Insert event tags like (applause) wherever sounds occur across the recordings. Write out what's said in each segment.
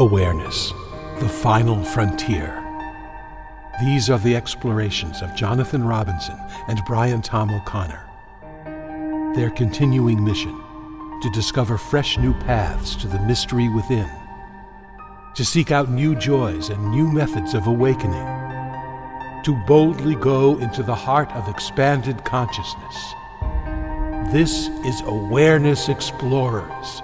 Awareness, the final frontier. These are the explorations of Jonathan Robinson and Brian Tom O'Connor. Their continuing mission to discover fresh new paths to the mystery within, to seek out new joys and new methods of awakening, to boldly go into the heart of expanded consciousness. This is Awareness Explorers.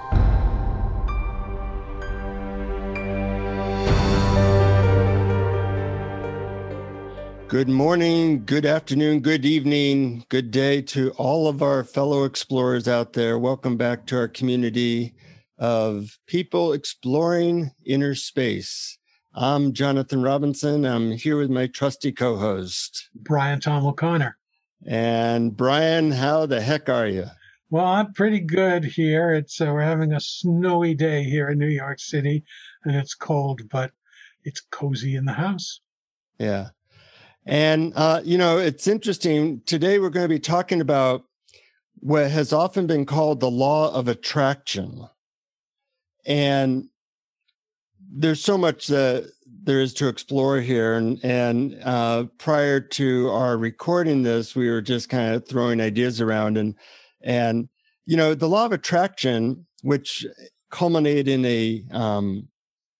Good morning, good afternoon, good evening, good day to all of our fellow explorers out there. Welcome back to our community of people exploring inner space. I'm Jonathan Robinson. I'm here with my trusty co host, Brian Tom O'Connor. And Brian, how the heck are you? Well, I'm pretty good here. It's uh, we're having a snowy day here in New York City, and it's cold, but it's cozy in the house. Yeah. And, uh, you know, it's interesting. Today, we're going to be talking about what has often been called the law of attraction. And there's so much that there is to explore here. And, and uh, prior to our recording this, we were just kind of throwing ideas around. And, and, you know, the law of attraction, which culminated in a um,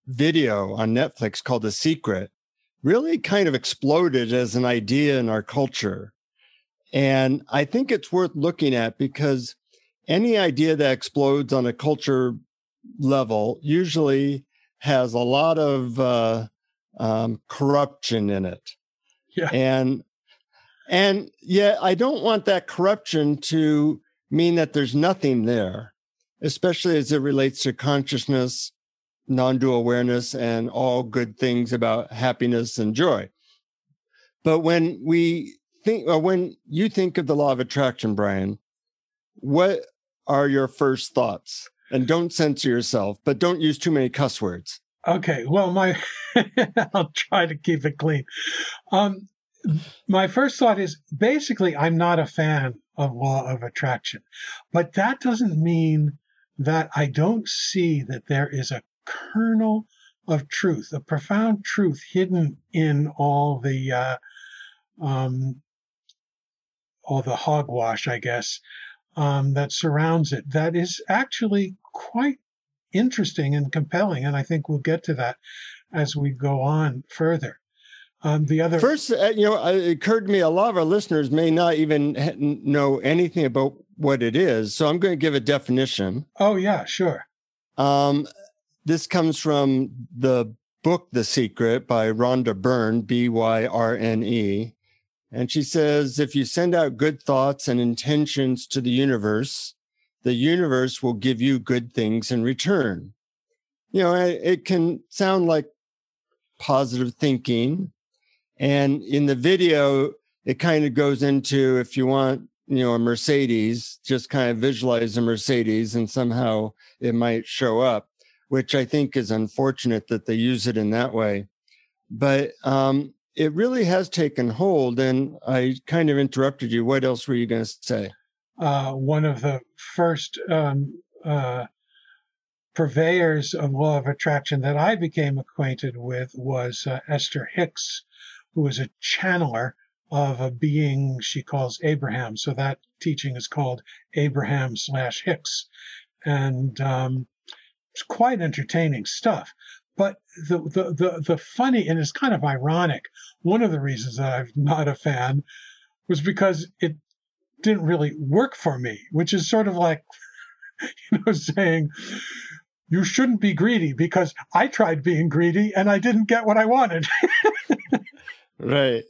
video on Netflix called The Secret, really kind of exploded as an idea in our culture. And I think it's worth looking at because any idea that explodes on a culture level usually has a lot of uh, um, corruption in it. Yeah. And and yet I don't want that corruption to mean that there's nothing there, especially as it relates to consciousness non-dual awareness and all good things about happiness and joy. But when we think, or when you think of the law of attraction, Brian, what are your first thoughts? And don't censor yourself, but don't use too many cuss words. Okay. Well, my (laughs) I'll try to keep it clean. Um, my first thought is basically I'm not a fan of law of attraction, but that doesn't mean that I don't see that there is a kernel of truth, a profound truth hidden in all the uh, um, all the hogwash, I guess, um, that surrounds it. That is actually quite interesting and compelling, and I think we'll get to that as we go on further. Um, the other first, uh, you know, it occurred to me a lot of our listeners may not even know anything about what it is, so I'm going to give a definition. Oh yeah, sure. Um, this comes from the book The Secret by Rhonda Byrne, B Y R N E. And she says if you send out good thoughts and intentions to the universe, the universe will give you good things in return. You know, it can sound like positive thinking. And in the video, it kind of goes into if you want, you know, a Mercedes, just kind of visualize a Mercedes and somehow it might show up which I think is unfortunate that they use it in that way. But um, it really has taken hold. And I kind of interrupted you. What else were you going to say? Uh, one of the first um, uh, purveyors of law of attraction that I became acquainted with was uh, Esther Hicks, who was a channeler of a being she calls Abraham. So that teaching is called Abraham slash Hicks. And um, it's quite entertaining stuff. But the, the, the, the funny, and it's kind of ironic, one of the reasons that I'm not a fan was because it didn't really work for me, which is sort of like, (laughs) you know, saying, you shouldn't be greedy because I tried being greedy and I didn't get what I wanted. (laughs) right.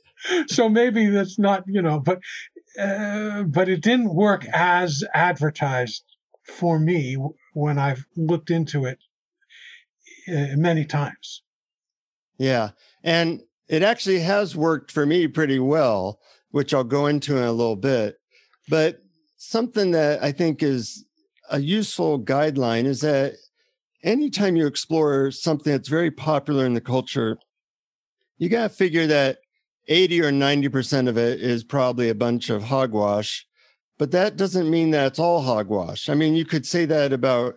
So maybe that's not, you know, but uh, but it didn't work as advertised for me when I've looked into it uh, many times. Yeah. And it actually has worked for me pretty well, which I'll go into in a little bit. But something that I think is a useful guideline is that anytime you explore something that's very popular in the culture, you got to figure that 80 or 90% of it is probably a bunch of hogwash but that doesn't mean that it's all hogwash. I mean, you could say that about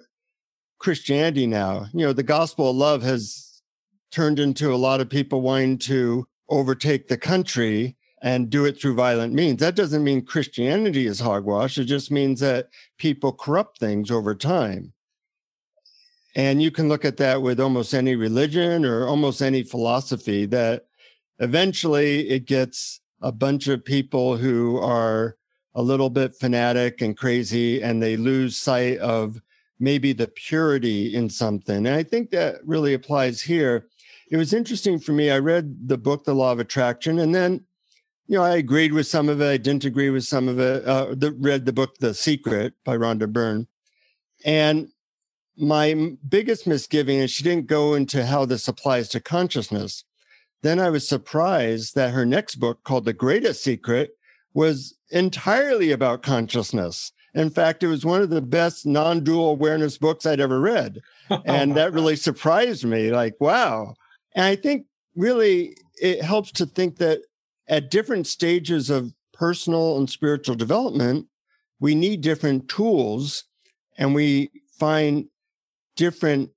Christianity now. You know, the gospel of love has turned into a lot of people wanting to overtake the country and do it through violent means. That doesn't mean Christianity is hogwash. It just means that people corrupt things over time. And you can look at that with almost any religion or almost any philosophy that eventually it gets a bunch of people who are a little bit fanatic and crazy and they lose sight of maybe the purity in something. And I think that really applies here. It was interesting for me. I read the book, The Law of Attraction, and then, you know, I agreed with some of it. I didn't agree with some of it. Uh, the, read the book, The Secret by Rhonda Byrne. And my biggest misgiving is she didn't go into how this applies to consciousness. Then I was surprised that her next book, called The Greatest Secret, was entirely about consciousness. In fact, it was one of the best non dual awareness books I'd ever read. And that (laughs) really surprised me like, wow. And I think really it helps to think that at different stages of personal and spiritual development, we need different tools and we find different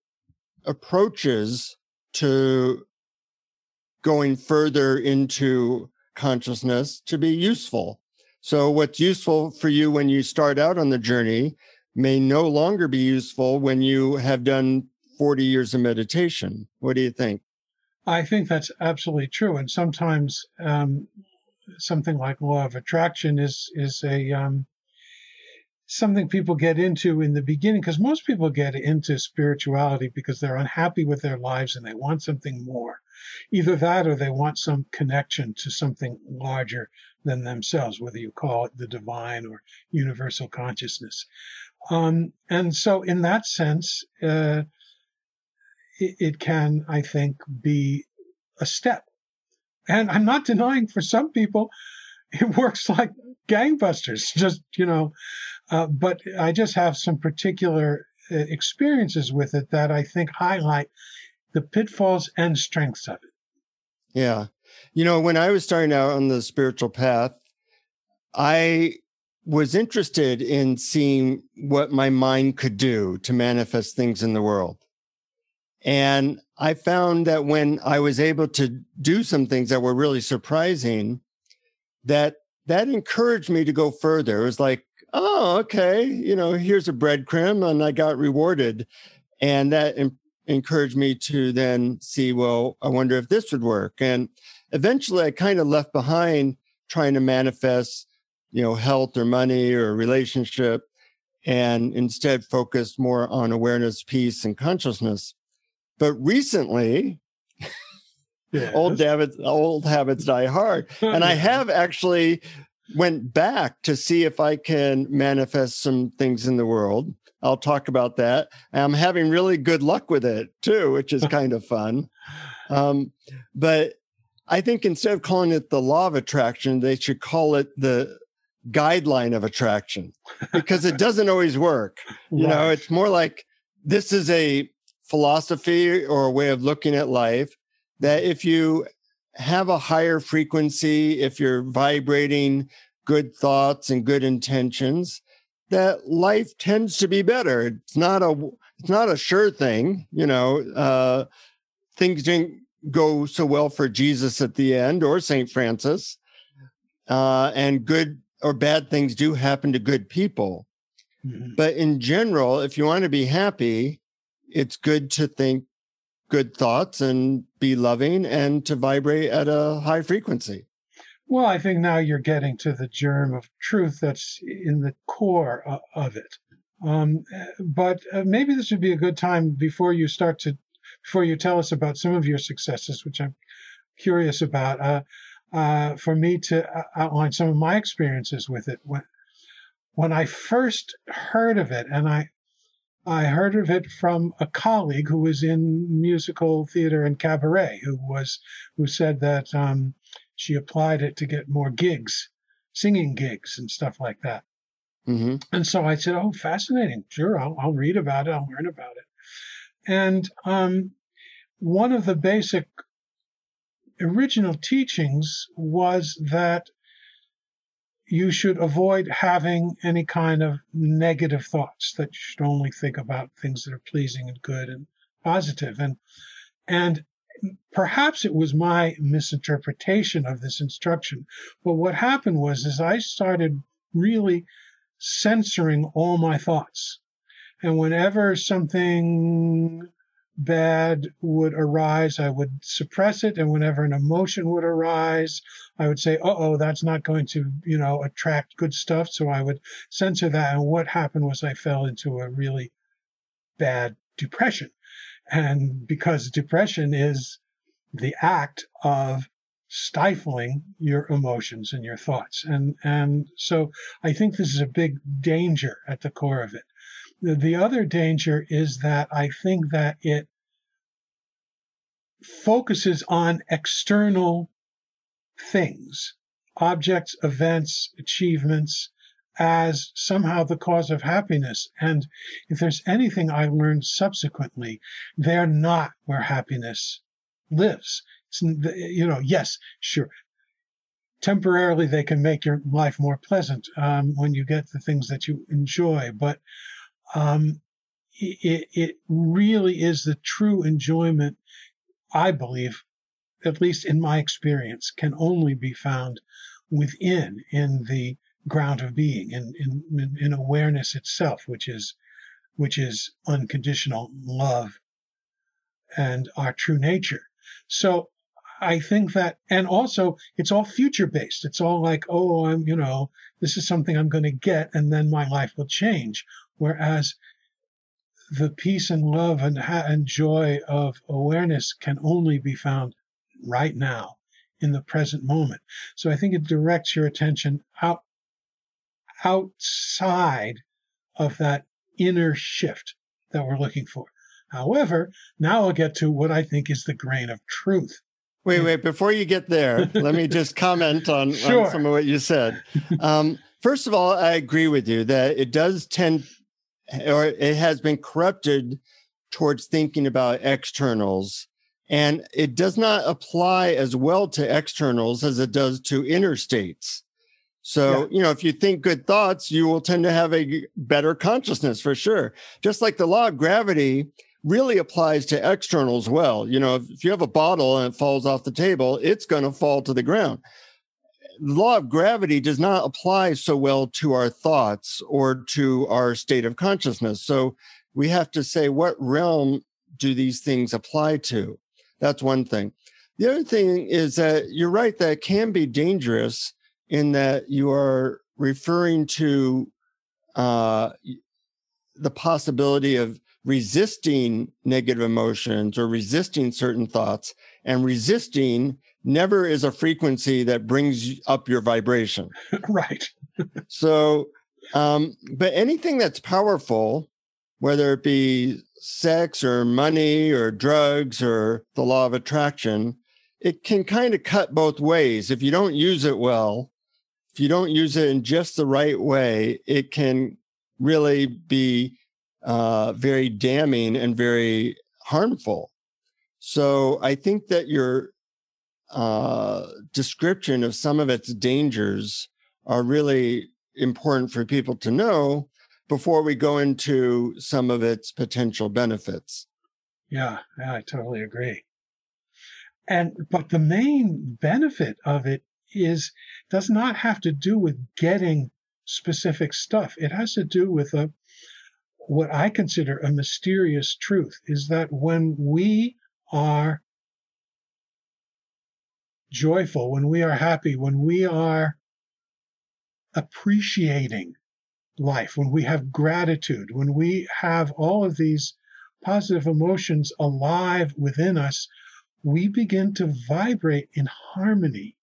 approaches to going further into consciousness to be useful. So, what's useful for you when you start out on the journey may no longer be useful when you have done 40 years of meditation. What do you think? I think that's absolutely true. And sometimes um, something like law of attraction is is a um, something people get into in the beginning because most people get into spirituality because they're unhappy with their lives and they want something more. Either that or they want some connection to something larger than themselves, whether you call it the divine or universal consciousness. Um, and so, in that sense, uh, it, it can, I think, be a step. And I'm not denying for some people, (laughs) it works like gangbusters, (laughs) just, you know, uh, but I just have some particular uh, experiences with it that I think highlight the pitfalls and strengths of it. Yeah. You know, when I was starting out on the spiritual path, I was interested in seeing what my mind could do to manifest things in the world. And I found that when I was able to do some things that were really surprising, that that encouraged me to go further. It was like, oh, okay, you know, here's a breadcrumb, and I got rewarded, and that encouraged me to then see, well, I wonder if this would work. And eventually I kind of left behind trying to manifest, you know, health or money or relationship and instead focused more on awareness, peace, and consciousness. But recently, (laughs) yes. old habits, old habits die hard. (laughs) and I have actually went back to see if I can manifest some things in the world. I'll talk about that. I'm having really good luck with it too, which is (laughs) kind of fun. Um, but I think instead of calling it the law of attraction, they should call it the guideline of attraction because it doesn't always work. You right. know, it's more like this is a philosophy or a way of looking at life that if you have a higher frequency, if you're vibrating good thoughts and good intentions, that life tends to be better. It's not a it's not a sure thing, you know. Uh, things didn't go so well for Jesus at the end or Saint Francis, uh, and good or bad things do happen to good people. Mm-hmm. But in general, if you want to be happy, it's good to think good thoughts and be loving and to vibrate at a high frequency. Well, I think now you're getting to the germ of truth that's in the core of it. Um, but uh, maybe this would be a good time before you start to, before you tell us about some of your successes, which I'm curious about, uh, uh, for me to uh, outline some of my experiences with it. When, when I first heard of it, and I, I heard of it from a colleague who was in musical theater and cabaret, who was who said that um, she applied it to get more gigs, singing gigs and stuff like that. Mm-hmm. And so I said, "Oh, fascinating! Sure, I'll, I'll, read about it. I'll learn about it." And um, one of the basic original teachings was that you should avoid having any kind of negative thoughts that you should only think about things that are pleasing and good and positive. And and perhaps it was my misinterpretation of this instruction but what happened was is i started really censoring all my thoughts. And whenever something bad would arise, I would suppress it. And whenever an emotion would arise, I would say, uh oh, that's not going to, you know, attract good stuff. So I would censor that. And what happened was I fell into a really bad depression. And because depression is the act of stifling your emotions and your thoughts. And, and so I think this is a big danger at the core of it. The other danger is that I think that it focuses on external things, objects, events, achievements, as somehow the cause of happiness. And if there's anything I learned subsequently, they're not where happiness lives. It's, you know, yes, sure. Temporarily, they can make your life more pleasant um, when you get the things that you enjoy, but um, it, it really is the true enjoyment, I believe, at least in my experience, can only be found within in the ground of being, in, in, in awareness itself, which is which is unconditional love and our true nature. So I think that, and also it's all future based. It's all like, oh, I'm, you know, this is something I'm going to get, and then my life will change. Whereas the peace and love and, and joy of awareness can only be found right now in the present moment. So I think it directs your attention out outside of that inner shift that we're looking for. However, now I'll get to what I think is the grain of truth. Wait, wait, before you get there, (laughs) let me just comment on, sure. on, some of what you said. Um, first of all, I agree with you that it does tend or it has been corrupted towards thinking about externals. And it does not apply as well to externals as it does to inner states. So, yeah. you know, if you think good thoughts, you will tend to have a better consciousness for sure. Just like the law of gravity really applies to externals well. You know, if, you have a bottle and it falls off the table, it's going to fall to the ground law of gravity does not apply so well to our thoughts or to our state of consciousness. So we have to say, what realm do these things apply to? That's one thing. The other thing is that you're right that can be dangerous in that you are referring to uh, the possibility of resisting negative emotions or resisting certain thoughts and resisting never is a frequency that brings up your vibration. (laughs) right. so, um, but anything that's powerful, whether it be sex or money or drugs or the law of attraction, it can kind of cut both ways. If you don't use it well, if you don't use it in just the right way, it can really be uh, very damning and very harmful. So I think that your uh, description of some of its dangers are really important for people to know before we go into some of its potential benefits. Yeah, yeah, I totally agree. And but the main benefit of it is does not have to do with getting specific stuff. It has to do with a what I consider a mysterious truth is that when we are joyful, when we are happy, when we are appreciating life, when we have gratitude, when we have all of these positive emotions alive within us, we begin to vibrate in harmony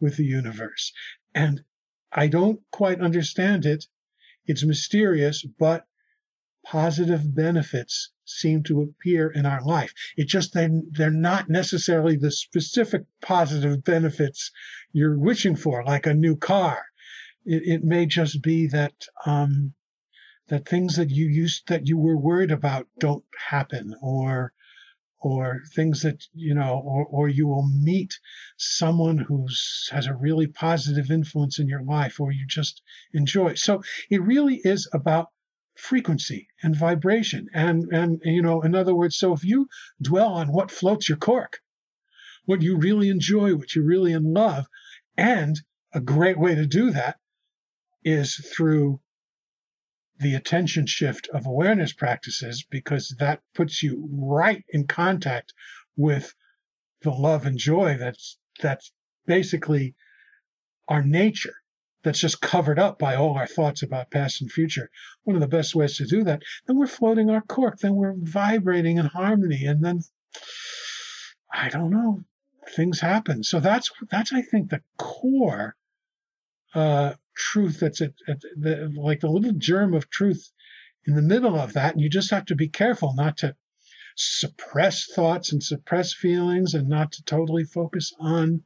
with the universe. And I don't quite understand it. It's mysterious, but positive benefits seem to appear in our life. It just they they're not necessarily the specific positive benefits you're wishing for, like a new car. It, it may just be that um, that things that you used that you were worried about don't happen, or or things that you know or, or you will meet someone who's has a really positive influence in your life or you just enjoy so it really is about frequency and vibration. And and you know in other words so if you dwell on what floats your cork what you really enjoy what you really in love and a great way to do that is through the attention shift of awareness practices because that puts you right in contact with the love and joy that's that's basically our nature that's just covered up by all our thoughts about past and future one of the best ways to do that then we're floating our cork then we're vibrating in harmony and then i don't know things happen so that's that's i think the core uh, truth that's at, at the, like the little germ of truth in the middle of that. And you just have to be careful not to suppress thoughts and suppress feelings and not to totally focus on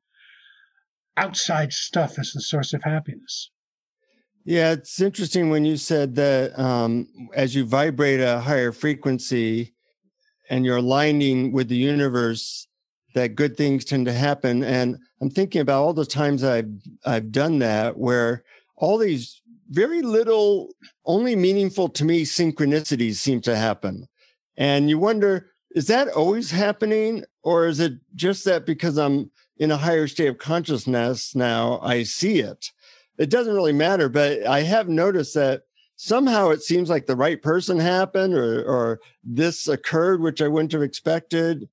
outside stuff as the source of happiness. Yeah, it's interesting when you said that um, as you vibrate a higher frequency and you're aligning with the universe, that good things tend to happen. And I'm thinking about all the times I've I've done that where all these very little, only meaningful to me synchronicities seem to happen. And you wonder, is that always happening? Or is it just that because I'm in a higher state of consciousness now, I see it? It doesn't really matter, but I have noticed that somehow it seems like the right person happened or, or this occurred, which I wouldn't have expected.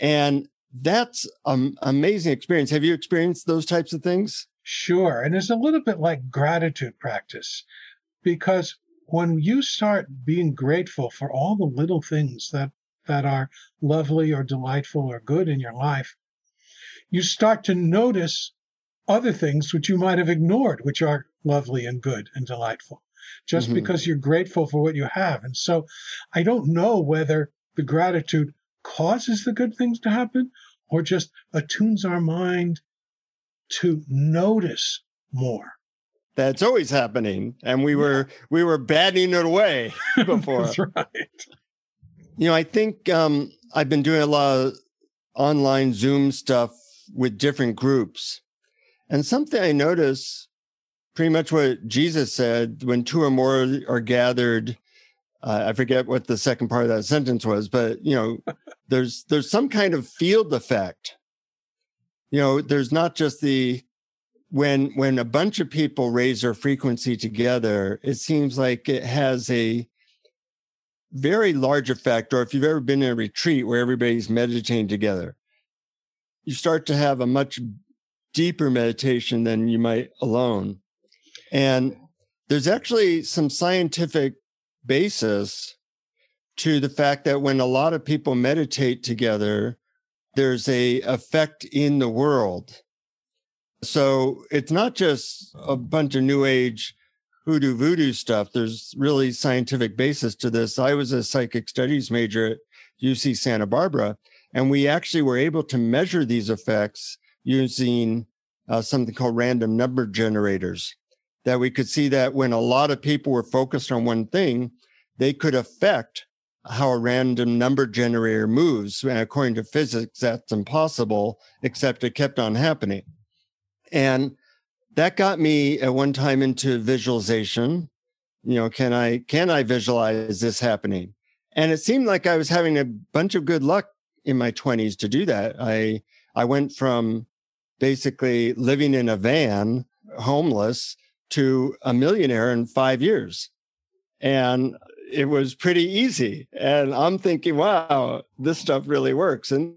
And that's an amazing experience. Have you experienced those types of things? Sure. And it's a little bit like gratitude practice because when you start being grateful for all the little things that, that are lovely or delightful or good in your life, you start to notice other things which you might have ignored, which are lovely and good and delightful, just mm-hmm. because you're grateful for what you have. And so I don't know whether the gratitude causes the good things to happen or just attunes our mind to notice more. That's always happening. And we were we were batting it away (laughs) before. That's right. You know, I think um, I've been doing a lot of online Zoom stuff with different groups. And something I notice pretty much what Jesus said when two or more are gathered. Uh, I forget what the second part of that sentence was, but you know, (laughs) there's there's some kind of field effect you know there's not just the when when a bunch of people raise their frequency together it seems like it has a very large effect or if you've ever been in a retreat where everybody's meditating together you start to have a much deeper meditation than you might alone and there's actually some scientific basis to the fact that when a lot of people meditate together there's a effect in the world. So it's not just a bunch of new age hoodoo voodoo stuff. There's really scientific basis to this. I was a psychic studies major at UC Santa Barbara, and we actually were able to measure these effects using uh, something called random number generators. That we could see that when a lot of people were focused on one thing, they could affect how a random number generator moves. And according to physics, that's impossible, except it kept on happening. And that got me at one time into visualization. You know, can I can I visualize this happening? And it seemed like I was having a bunch of good luck in my 20s to do that. I I went from basically living in a van, homeless, to a millionaire in five years. And it was pretty easy. And I'm thinking, wow, this stuff really works. And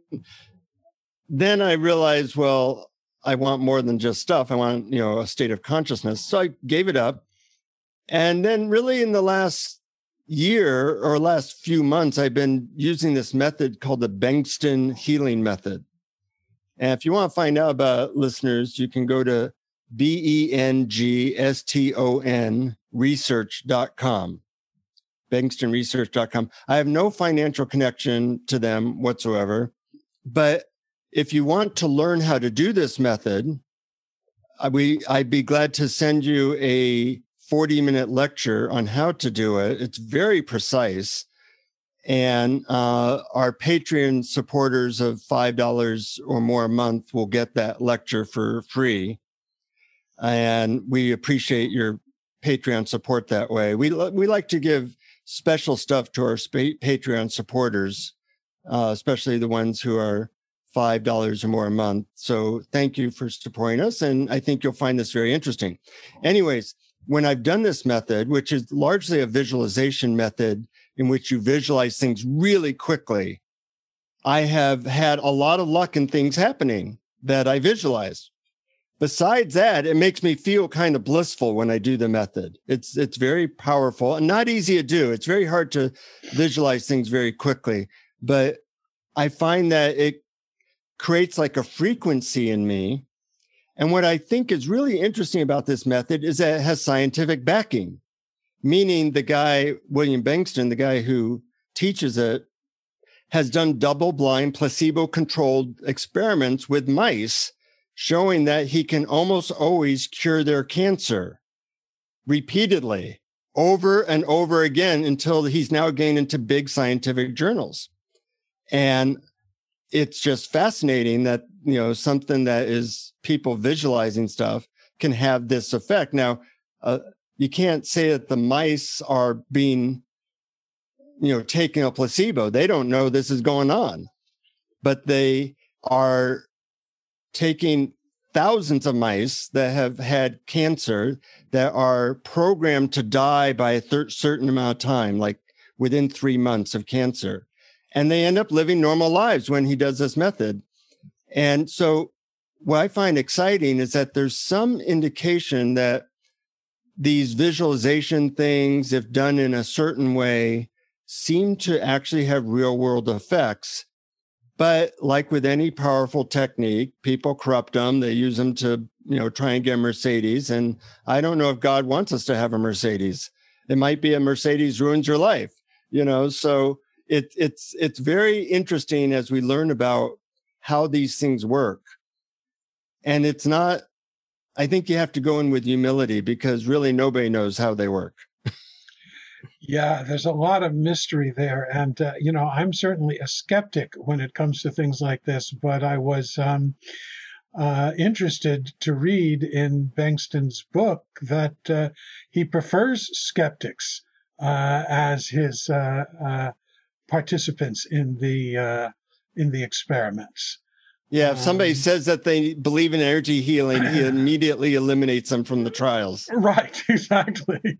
then I realized, well, I want more than just stuff. I want, you know, a state of consciousness. So I gave it up. And then really in the last year or last few months, I've been using this method called the Bengston healing method. And if you want to find out about listeners, you can go to B E N G S T O N research.com bengstonresearch.com. I have no financial connection to them whatsoever. But if you want to learn how to do this method, we I'd be glad to send you a 40 minute lecture on how to do it. It's very precise. And uh, our Patreon supporters of $5 or more a month will get that lecture for free. And we appreciate your Patreon support that way. We, we like to give special stuff to our sp- Patreon supporters, uh, especially the ones who are $5 or more a month. So thank you for supporting us. And I think you'll find this very interesting. Anyways, when I've done this method, which is largely a visualization method in which you visualize things really quickly, I have had a lot of luck in things happening that I visualize. Besides that, it makes me feel kind of blissful when I do the method. It's it's very powerful and not easy to do. It's very hard to visualize things very quickly, but I find that it creates like a frequency in me. And what I think is really interesting about this method is that it has scientific backing, meaning the guy, William Bengston, the guy who teaches it, has done double blind, placebo controlled experiments with mice, showing that he can almost always cure their cancer repeatedly over and over again until he's now gained into big scientific journals. And it's just fascinating that you know something that is people visualizing stuff can have this effect. Now uh, you can't say that the mice are being you know taking a placebo. They don't know this is going on. But they are taking thousands of mice that have had cancer that are programmed to die by a th- certain amount of time like within 3 months of cancer. And they end up living normal lives when he does this method. And so, what I find exciting is that there's some indication that these visualization things, if done in a certain way, seem to actually have real world effects. But like with any powerful technique, people corrupt them. They use them to, you know, try and get a Mercedes. And I don't know if God wants us to have a Mercedes. It might be a Mercedes ruins your life, you know. So it, it's it's very interesting as we learn about how these things work. And it's not i think you have to go in with humility because really nobody knows how they work. Yeah there's a lot of mystery there. And uh, you know i'm certainly a skeptic when it comes to things like this but i was um, uh, interested to read in Bengston's book that uh, he prefers skeptics uh, as his uh, uh, participants in the uh, in the experiments. Yeah, if somebody um, says that they believe in energy healing, he (laughs) immediately eliminates them from the trials. Right, (laughs) exactly.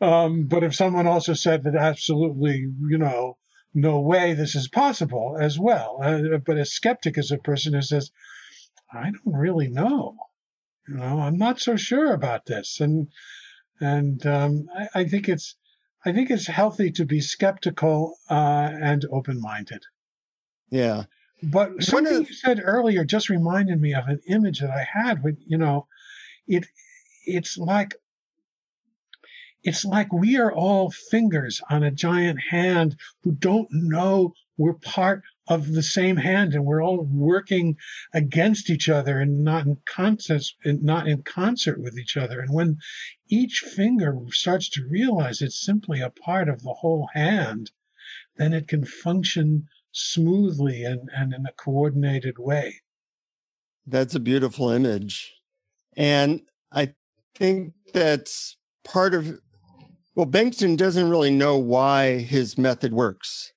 Um, but if someone also said that absolutely, you know, no way this is possible as well. Uh, but a skeptic is a person who says, I don't really know. You know, I'm not so sure about this. And and um, I, I think it's I think it's healthy to be skeptical uh, and open minded. Yeah. But something you said earlier just reminded me of an image that I had when, you know, it it's like it's like we are all fingers on a giant hand who don't know we're part of the same hand and we're all working against each other and not in concert not in concert with each other and when each finger starts to realize it's simply a part of the whole hand then it can function smoothly and, and in a coordinated way that's a beautiful image and i think that's part of well Bengston doesn't really know why his method works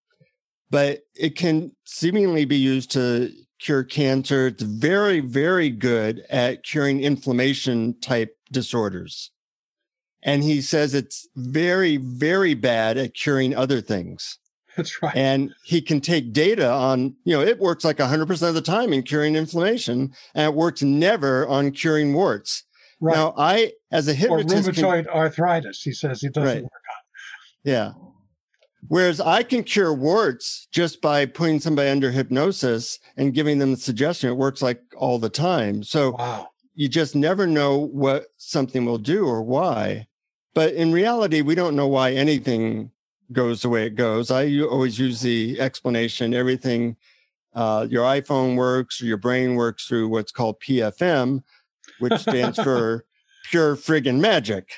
but it can seemingly be used to cure cancer. It's very, very good at curing inflammation type disorders. And he says it's very, very bad at curing other things. That's right. And he can take data on, you know, it works like 100% of the time in curing inflammation, and it works never on curing warts. Right. Now, I, as a hypnotist. Or rheumatoid can, arthritis, he says it doesn't right. work on. Yeah. Whereas I can cure warts just by putting somebody under hypnosis and giving them the suggestion. It works like all the time. So wow. you just never know what something will do or why. But in reality, we don't know why anything goes the way it goes. I always use the explanation everything, uh, your iPhone works or your brain works through what's called PFM, which stands (laughs) for pure friggin' magic,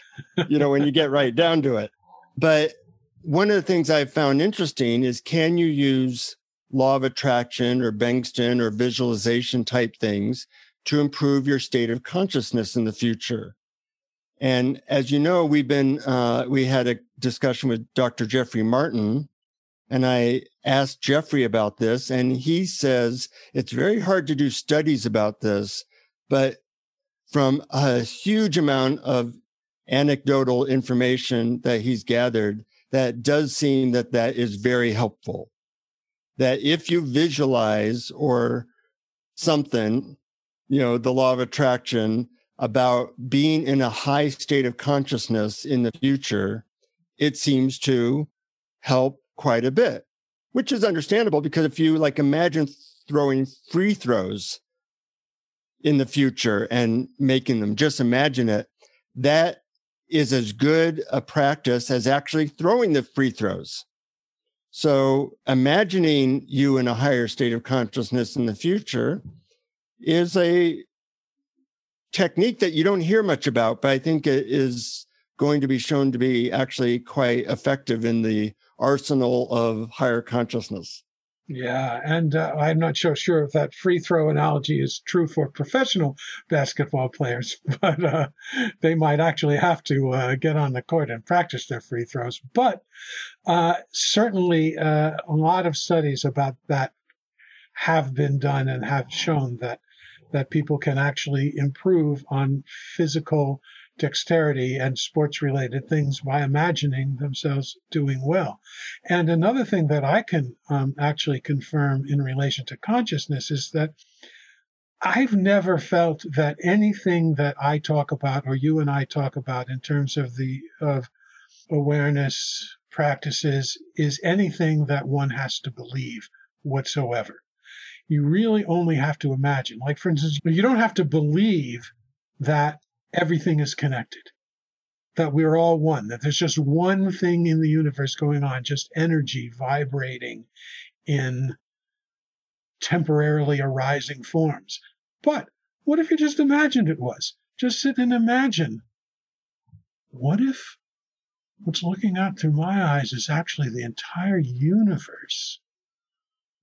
you know, when you get right down to it. But one of the things I've found interesting is can you use law of attraction or Bengston or visualization type things to improve your state of consciousness in the future? And as you know, we've been, uh, we had a discussion with Dr. Jeffrey Martin, and I asked Jeffrey about this, and he says it's very hard to do studies about this, but from a huge amount of anecdotal information that he's gathered, that does seem that that is very helpful. That if you visualize or something, you know, the law of attraction about being in a high state of consciousness in the future, it seems to help quite a bit, which is understandable because if you like imagine throwing free throws in the future and making them, just imagine it, that is as good a practice as actually throwing the free throws. So imagining you in a higher state of consciousness in the future is a technique that you don't hear much about, but I think it is going to be shown to be actually quite effective in the arsenal of higher consciousness. Yeah, and uh, I'm not so sure if that free throw analogy is true for professional basketball players, (laughs) but uh, they might actually have to uh, get on the court and practice their free throws. But uh, certainly, uh, a lot of studies about that have been done and have shown that that people can actually improve on physical dexterity and sports related things by imagining themselves doing well. And another thing that I can um, actually confirm in relation to consciousness is that I've never felt that anything that I talk about or you and I talk about in terms of the of awareness practices is anything that one has to believe whatsoever. You really only have to imagine. Like for instance, you don't have to believe that everything is connected, that we're all one, that there's just one thing in the universe going on, just energy vibrating in temporarily arising forms. But what if you just imagined it was? Just sit and imagine. What if what's looking out through my eyes is actually the entire universe?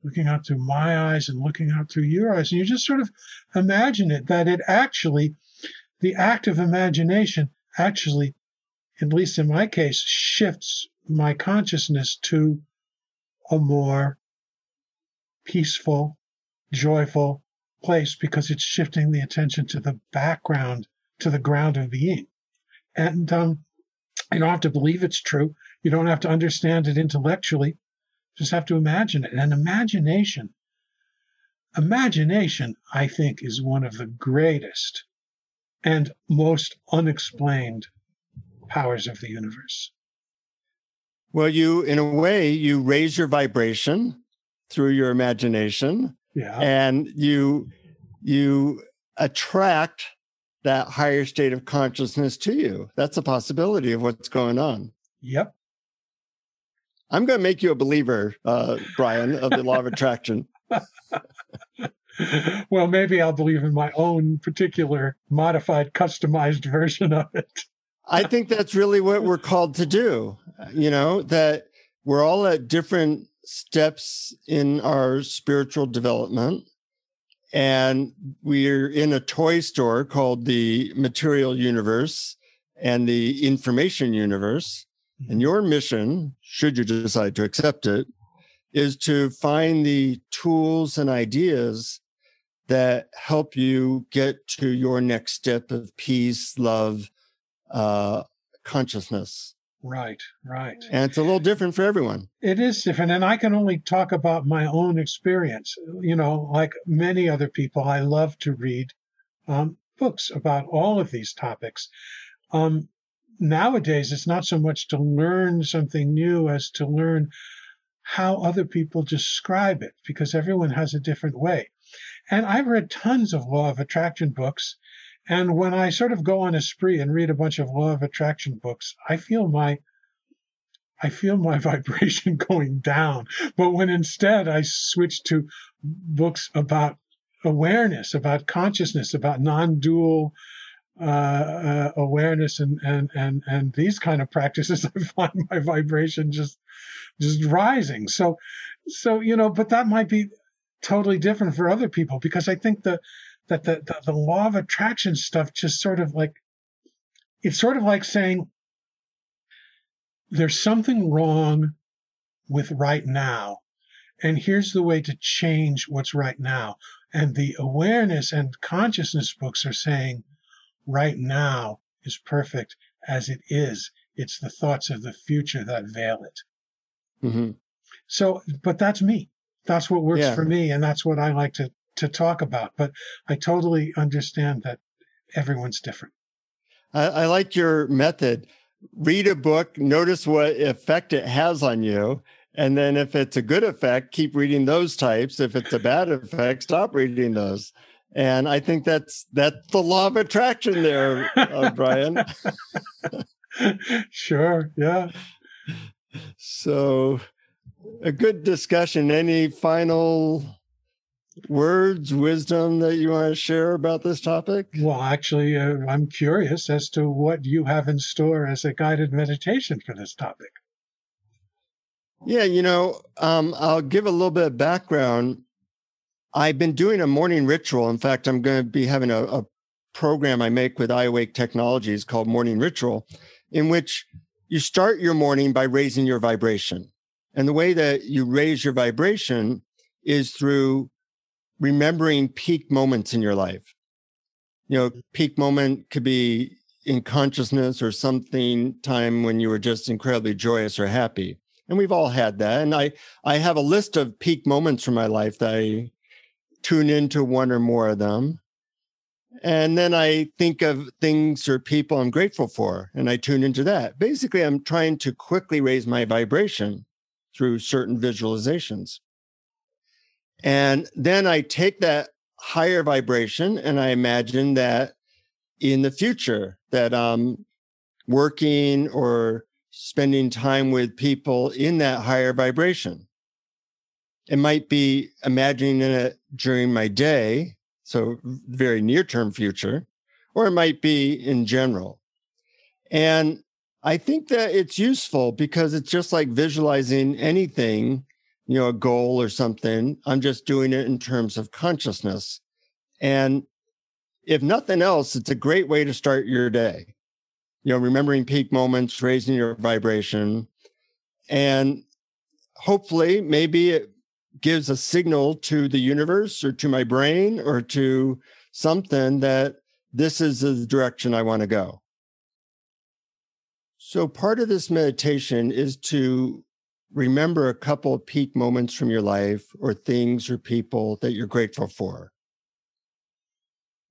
Looking out through my eyes and looking out through your eyes. And you just sort of imagine it that it actually the act of imagination actually, at least in my case, shifts my consciousness to a more peaceful, joyful place because it's shifting the attention to the background, to the ground of being. And um, you don't have to believe it's true. You don't have to understand it intellectually. Just have to imagine it. And imagination, imagination, I think, is one of the greatest and most unexplained powers of the universe. Well, you, in a way, you raise your vibration through your imagination. Yeah. And you, you attract that higher state of consciousness to you. That's a possibility of what's going on. Yep. I'm going to make you a believer, uh, Brian, of the law of attraction. (laughs) well, maybe I'll believe in my own particular modified, customized version of it. I think that's really what we're called to do. You know, that we're all at different steps in our spiritual development. And we're in a toy store called the material universe and the information universe. And mm-hmm. your mission, should you decide to accept it, is to find the tools and ideas that help you get to your next step of peace, love, uh, consciousness. Right, right. And it's a little different for everyone. It is different. And I can only talk about my own experience. You know, like many other people, I love to read um, books about all of these topics. Um, nowadays, it's not so much to learn something new as to learn how other people describe it, because everyone has a different way. And I've read tons of law of attraction books. And when I sort of go on a spree and read a bunch of law of attraction books, I feel my I feel my (laughs) vibration going down. But when instead I switch to books about awareness, about consciousness, about non-dual uh, uh, awareness and, and and and these kind of practices, (laughs) I find my vibration just just rising. So so you know, but that might be totally different for other people because I think the that the, the, the law of attraction stuff just sort of like it's sort of like saying there's something wrong with right now and here's the way to change what's right now and the awareness and consciousness books are saying right now is perfect as it is it's the thoughts of the future that veil it mm-hmm. so but that's me that's what works yeah. for me and that's what i like to to talk about. But I totally understand that everyone's different. I, I like your method. Read a book, notice what effect it has on you. And then if it's a good effect, keep reading those types. If it's a bad effect, stop reading those. And I think that's that's the law of attraction there, uh, (laughs) Brian. (laughs) sure. Yeah. So a good discussion. Any final words, wisdom that you want to share about this topic? Well, actually, uh, I'm curious as to what you have in store as a guided meditation for this topic. Yeah, you know, um, I'll give a little bit of background. I've been doing a morning ritual. In fact, I'm going to be having a, a program I make with iAwake Technologies called Morning Ritual, in which you start your morning by raising your vibration. And the way that you raise your vibration is through remembering peak moments in your life. You know, peak moment could be in consciousness or something time when you were just incredibly joyous or happy. And we've all had that. And I, I have a list of peak moments from my life that I tune into one or more of them. And then I think of things or people I'm grateful for, and I tune into that. Basically, I'm trying to quickly raise my vibration through certain visualizations. And then I take that higher vibration and I imagine that in the future that I'm working or spending time with people in that higher vibration. It might be imagining it during my day, so very near term future, or it might be in general. And I think that it's useful because it's just like visualizing anything you know, a goal or something. I'm just doing it in terms of consciousness. And if nothing else, it's a great way to start your day. You know, remembering peak moments, raising your vibration. And hopefully, maybe it gives a signal to the universe or to my brain or to something that this is the direction I want to go. So, part of this meditation is to remember a couple of peak moments from your life or things or people that you're grateful for.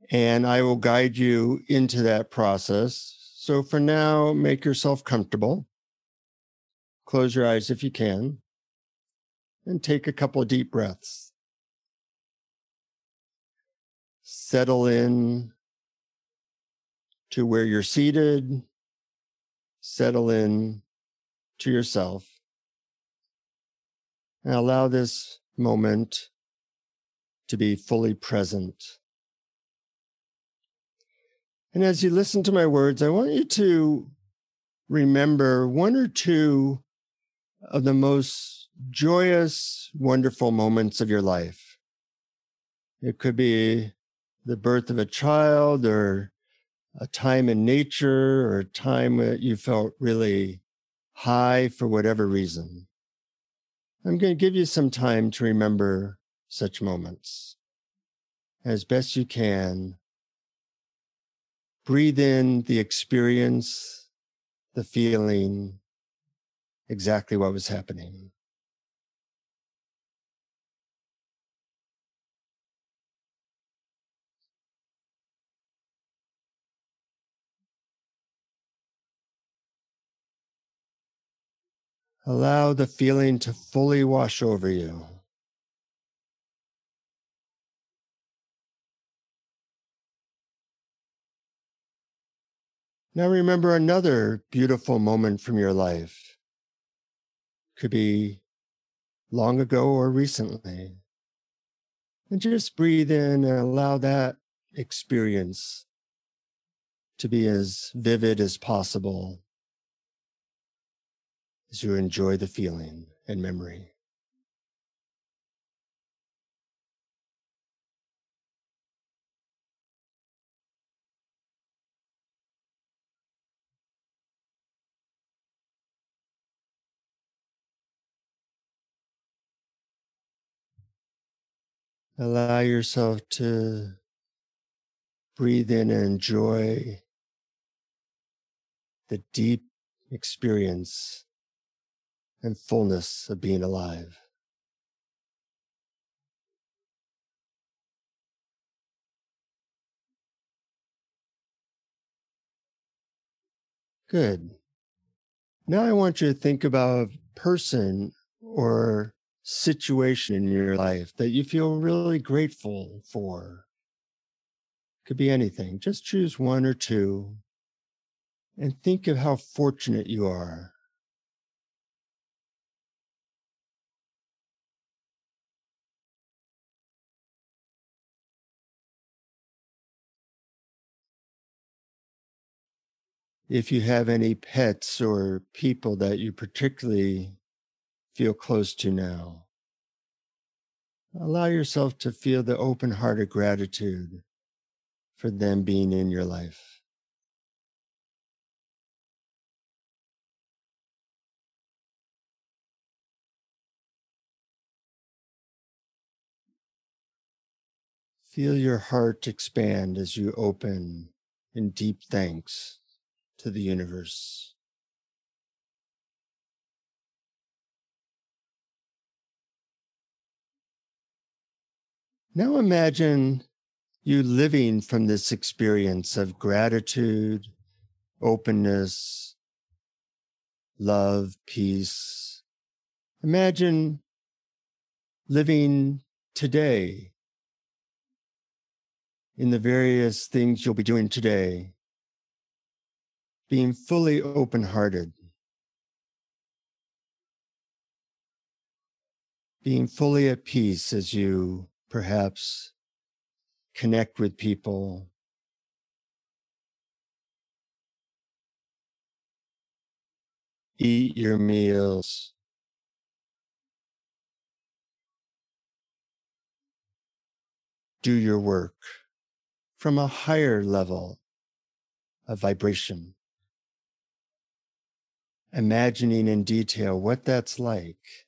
And I will guide you into that process. So for now, make yourself comfortable. Close your eyes if you can, and take a couple of deep breaths. Settle in to where you're seated. Settle in to yourself and allow this moment to be fully present. And as you listen to my words, I want you to remember one or two of the most joyous, wonderful moments of your life. It could be the birth of a child or a time in nature or a time that you felt really high for whatever reason. I'm going to give you some time to remember such moments as best you can. Breathe in the experience, the feeling, exactly what was happening. Allow the feeling to fully wash over you. Now remember another beautiful moment from your life. Could be long ago or recently. And just breathe in and allow that experience to be as vivid as possible as you enjoy the feeling and memory. Allow yourself to breathe in and enjoy the deep experience and fullness of being alive. Good. Now I want you to think about a person or situation in your life that you feel really grateful for. Could be anything. Just choose one or two and think of how fortunate you are. If you have any pets or people that you particularly feel close to now. Allow yourself to feel the open hearted gratitude for them being in your life. Feel your heart expand as you open in deep thanks to the universe. Now imagine you living from this experience of gratitude, openness, love, peace. Imagine living today in the various things you'll be doing today, being fully open hearted, being fully at peace as you perhaps connect with people. Eat your meals. Do your work from a higher level of vibration. Imagining in detail what that's like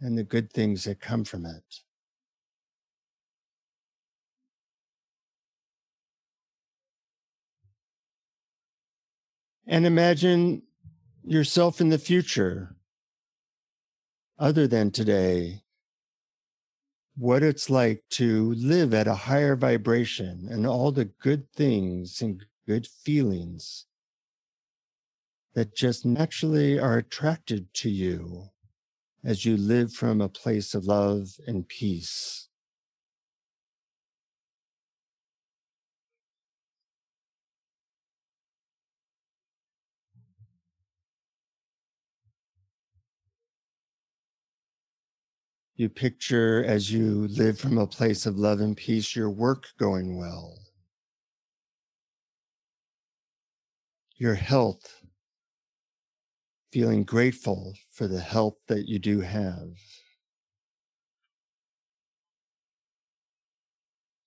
and the good things that come from it. and imagine yourself in the future, other than today, what it's like to live at a higher vibration and all the good things and good feelings that just naturally are attracted to you as you live from a place of love and peace. You picture as you live from a place of love and peace, your work going well, your health, feeling grateful for the help that you do have.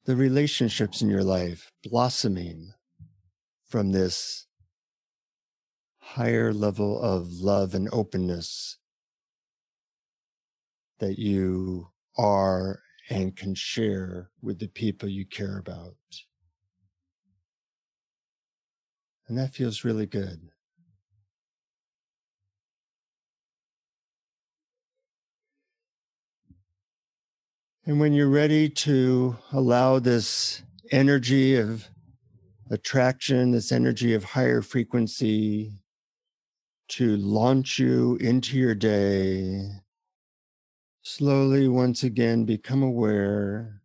The relationships in your life blossoming from this higher level of love and openness that you are and can share with the people you care about. And that feels really good. And when you're ready to allow this energy of attraction, this energy of higher frequency to launch you into your day, slowly once again become aware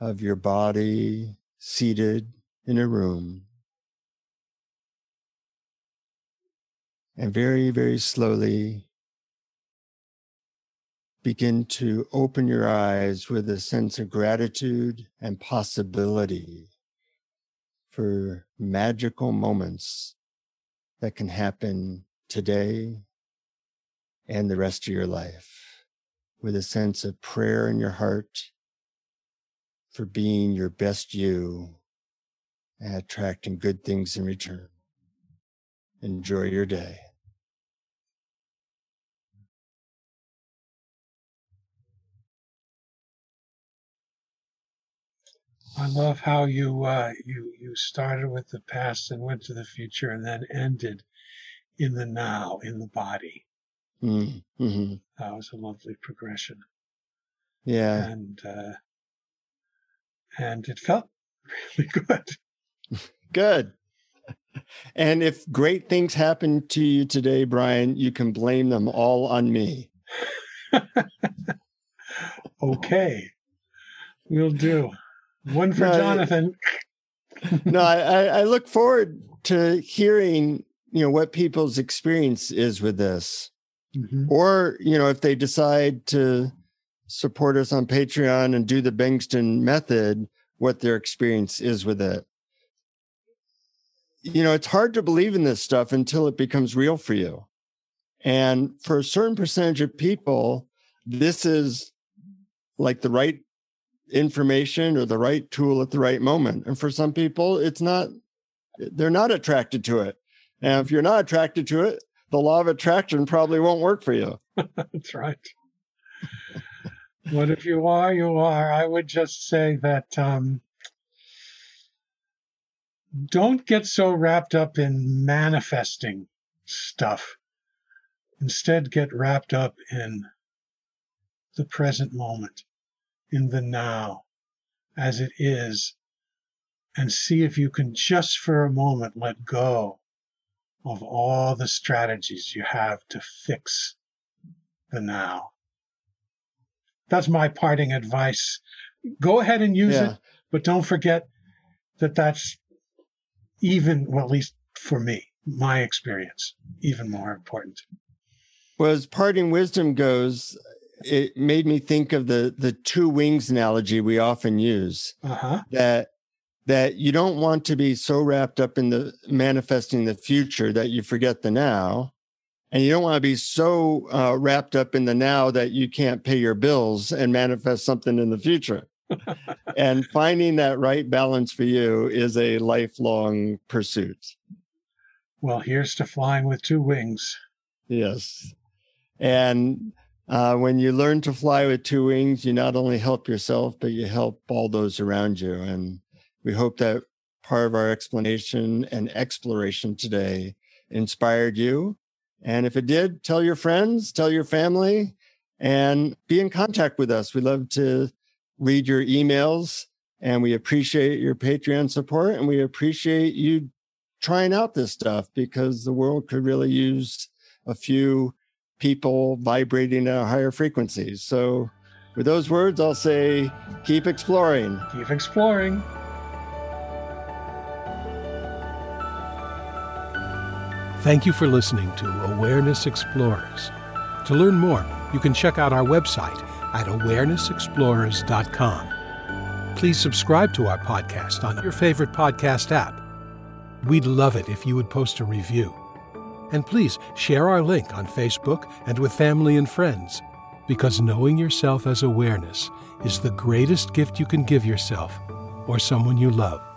of your body seated in a room. And very, very slowly begin to open your eyes with a sense of gratitude and possibility for magical moments that can happen today and the rest of your life with a sense of prayer in your heart for being your best you and attracting good things in return. Enjoy your day. I love how you uh, you you started with the past and went to the future and then ended in the now, in the body. Mm-hmm. That was a lovely progression. Yeah. And uh, and it felt (laughs) really good. Good. And if great things happen to you today, Brian, you can blame them all on me. (laughs) okay. We'll do. One for No, Jonathan. no, I, I look forward to hearing, you know, what people's experience is with this. Mhm. Or, you know, if they decide to support us on Patreon and do the Bengston method, what their experience is with it. You know, it's hard to believe in this stuff until it becomes real for you. And for a certain percentage of people, this is like the right information or the right tool at the right moment. And for some people, it's not, they're not attracted to it. And if you're not attracted to it, the law of attraction probably won't work for you. (laughs) That's right. what if you are? You are. I would just say that um, don't get so wrapped up in manifesting stuff. Instead, get wrapped up in the present moment, in the now, as it is, and see if you can just for a moment let go of all the strategies you have to fix the now. That's my parting advice. Go ahead and use Yeah. it, but don't forget that that's even, well, at least for me, my experience, even more important. Well, as parting wisdom goes, it made me think of the the two wings analogy we often use. Uh huh. That that you don't want to be so wrapped up in the manifesting the future that you forget the now, and you don't want to be so uh, wrapped up in the now that you can't pay your bills and manifest something in the future. and (laughs) finding that right balance for you is a lifelong pursuit. Well, here's to flying with two wings. Yes. And uh, when you learn to fly with two wings, you not only help yourself, but you help all those around you. And we hope that part of our explanation and exploration today inspired you. And if it did, tell your friends, tell your family, and be in contact with us. We love to read your emails and we appreciate your Patreon support and we appreciate you trying out this stuff because the world could really use a few people vibrating at a higher frequencies. So, with those words, I'll say keep exploring. Keep exploring. Thank you for listening to Awareness Explorers. To learn more, you can check out our website at awarenessexplorers.com. Please subscribe to our podcast on your favorite podcast app. We'd love it if you would post a review. And please share our link on Facebook and with family and friends, because knowing yourself as awareness is the greatest gift you can give yourself or someone you love.